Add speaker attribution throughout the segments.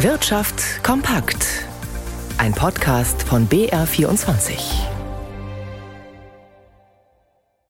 Speaker 1: Wirtschaft kompakt. Ein Podcast von BR24.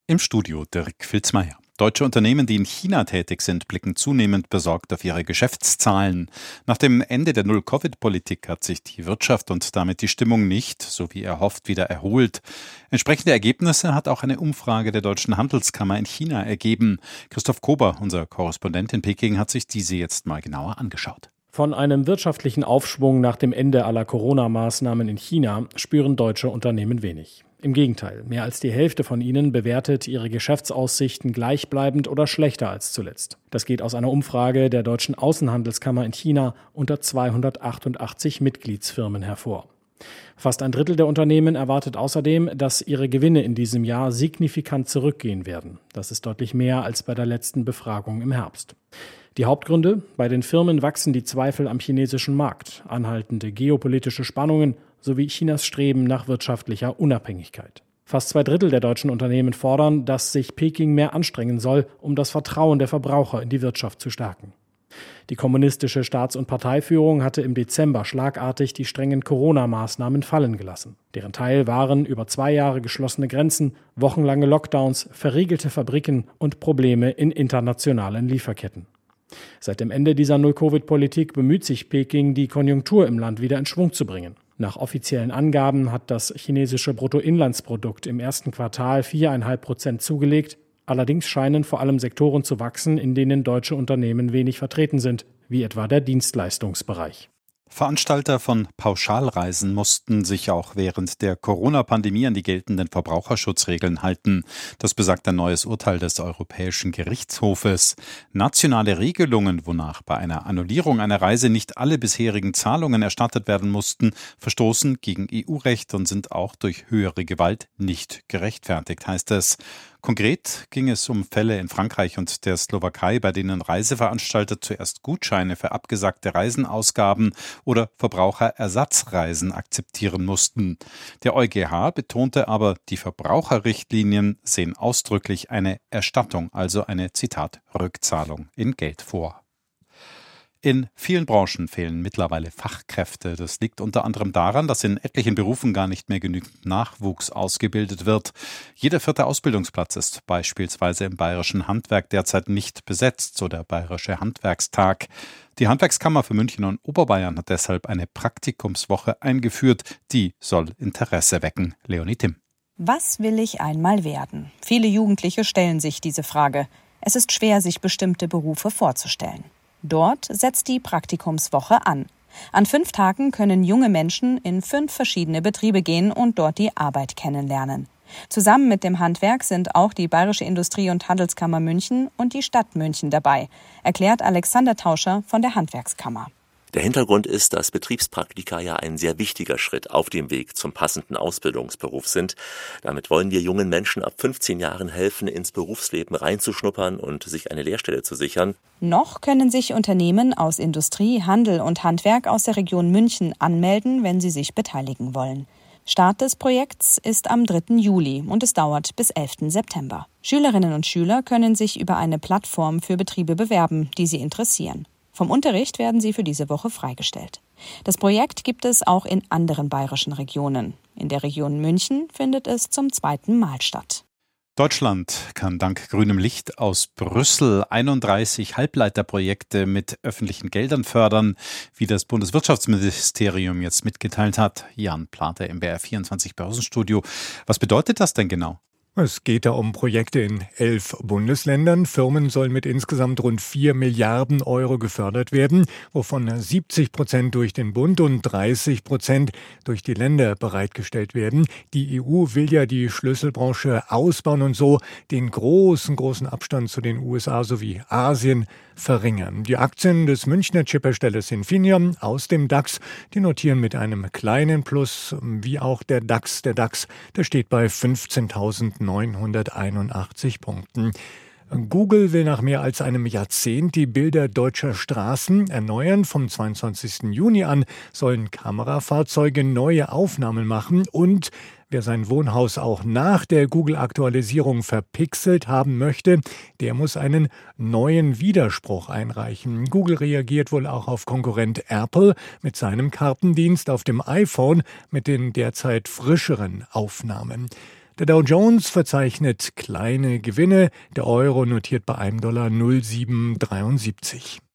Speaker 2: Im Studio Dirk Filzmeier. Deutsche Unternehmen, die in China tätig sind, blicken zunehmend besorgt auf ihre Geschäftszahlen. Nach dem Ende der Null-Covid-Politik hat sich die Wirtschaft und damit die Stimmung nicht, so wie erhofft, wieder erholt. Entsprechende Ergebnisse hat auch eine Umfrage der Deutschen Handelskammer in China ergeben. Christoph Kober, unser Korrespondent in Peking, hat sich diese jetzt mal genauer angeschaut.
Speaker 3: Von einem wirtschaftlichen Aufschwung nach dem Ende aller Corona-Maßnahmen in China spüren deutsche Unternehmen wenig. Im Gegenteil, mehr als die Hälfte von ihnen bewertet ihre Geschäftsaussichten gleichbleibend oder schlechter als zuletzt. Das geht aus einer Umfrage der Deutschen Außenhandelskammer in China unter 288 Mitgliedsfirmen hervor. Fast ein Drittel der Unternehmen erwartet außerdem, dass ihre Gewinne in diesem Jahr signifikant zurückgehen werden. Das ist deutlich mehr als bei der letzten Befragung im Herbst. Die Hauptgründe? Bei den Firmen wachsen die Zweifel am chinesischen Markt, anhaltende geopolitische Spannungen sowie Chinas Streben nach wirtschaftlicher Unabhängigkeit. Fast zwei Drittel der deutschen Unternehmen fordern, dass sich Peking mehr anstrengen soll, um das Vertrauen der Verbraucher in die Wirtschaft zu stärken. Die kommunistische Staats- und Parteiführung hatte im Dezember schlagartig die strengen Corona-Maßnahmen fallen gelassen. Deren Teil waren über zwei Jahre geschlossene Grenzen, wochenlange Lockdowns, verriegelte Fabriken und Probleme in internationalen Lieferketten. Seit dem Ende dieser Null-Covid-Politik bemüht sich Peking, die Konjunktur im Land wieder in Schwung zu bringen. Nach offiziellen Angaben hat das chinesische Bruttoinlandsprodukt im ersten Quartal 4,5 Prozent zugelegt. Allerdings scheinen vor allem Sektoren zu wachsen, in denen deutsche Unternehmen wenig vertreten sind, wie etwa der Dienstleistungsbereich.
Speaker 2: Veranstalter von Pauschalreisen mussten sich auch während der Corona-Pandemie an die geltenden Verbraucherschutzregeln halten. Das besagt ein neues Urteil des Europäischen Gerichtshofes. Nationale Regelungen, wonach bei einer Annullierung einer Reise nicht alle bisherigen Zahlungen erstattet werden mussten, verstoßen gegen EU-Recht und sind auch durch höhere Gewalt nicht gerechtfertigt, heißt es. Konkret ging es um Fälle in Frankreich und der Slowakei, bei denen Reiseveranstalter zuerst Gutscheine für abgesagte Reisen ausgaben oder Verbraucherersatzreisen akzeptieren mussten. Der EuGH betonte aber, die Verbraucherrichtlinien sehen ausdrücklich eine Erstattung, also eine Zitat Rückzahlung in Geld vor. In vielen Branchen fehlen mittlerweile Fachkräfte. Das liegt unter anderem daran, dass in etlichen Berufen gar nicht mehr genügend Nachwuchs ausgebildet wird. Jeder vierte Ausbildungsplatz ist beispielsweise im bayerischen Handwerk derzeit nicht besetzt, so der Bayerische Handwerkstag. Die Handwerkskammer für München und Oberbayern hat deshalb eine Praktikumswoche eingeführt. Die soll Interesse wecken. Leonie Tim.
Speaker 4: Was will ich einmal werden? Viele Jugendliche stellen sich diese Frage. Es ist schwer, sich bestimmte Berufe vorzustellen. Dort setzt die Praktikumswoche an. An fünf Tagen können junge Menschen in fünf verschiedene Betriebe gehen und dort die Arbeit kennenlernen. Zusammen mit dem Handwerk sind auch die Bayerische Industrie- und Handelskammer München und die Stadt München dabei, erklärt Alexander Tauscher von der Handwerkskammer.
Speaker 5: Der Hintergrund ist, dass Betriebspraktika ja ein sehr wichtiger Schritt auf dem Weg zum passenden Ausbildungsberuf sind. Damit wollen wir jungen Menschen ab 15 Jahren helfen, ins Berufsleben reinzuschnuppern und sich eine Lehrstelle zu sichern.
Speaker 4: Noch können sich Unternehmen aus Industrie, Handel und Handwerk aus der Region München anmelden, wenn sie sich beteiligen wollen. Start des Projekts ist am 3. Juli und es dauert bis 11. September. Schülerinnen und Schüler können sich über eine Plattform für Betriebe bewerben, die sie interessieren. Vom Unterricht werden sie für diese Woche freigestellt. Das Projekt gibt es auch in anderen bayerischen Regionen. In der Region München findet es zum zweiten Mal statt.
Speaker 2: Deutschland kann dank grünem Licht aus Brüssel 31 Halbleiterprojekte mit öffentlichen Geldern fördern, wie das Bundeswirtschaftsministerium jetzt mitgeteilt hat. Jan Plater im BR24 Börsenstudio. Was bedeutet das denn genau?
Speaker 6: Es geht da um Projekte in elf Bundesländern. Firmen sollen mit insgesamt rund vier Milliarden Euro gefördert werden, wovon 70 Prozent durch den Bund und 30 Prozent durch die Länder bereitgestellt werden. Die EU will ja die Schlüsselbranche ausbauen und so den großen, großen Abstand zu den USA sowie Asien verringern. Die Aktien des Münchner Chipherstellers Infineon aus dem DAX, die notieren mit einem kleinen Plus, wie auch der DAX. Der DAX, der steht bei 15.000 981 Punkten. Google will nach mehr als einem Jahrzehnt die Bilder deutscher Straßen erneuern. Vom 22. Juni an sollen Kamerafahrzeuge neue Aufnahmen machen und Wer sein Wohnhaus auch nach der Google-Aktualisierung verpixelt haben möchte, der muss einen neuen Widerspruch einreichen. Google reagiert wohl auch auf Konkurrent Apple mit seinem Kartendienst auf dem iPhone mit den derzeit frischeren Aufnahmen. Der Dow Jones verzeichnet kleine Gewinne, der Euro notiert bei einem Dollar 0,773.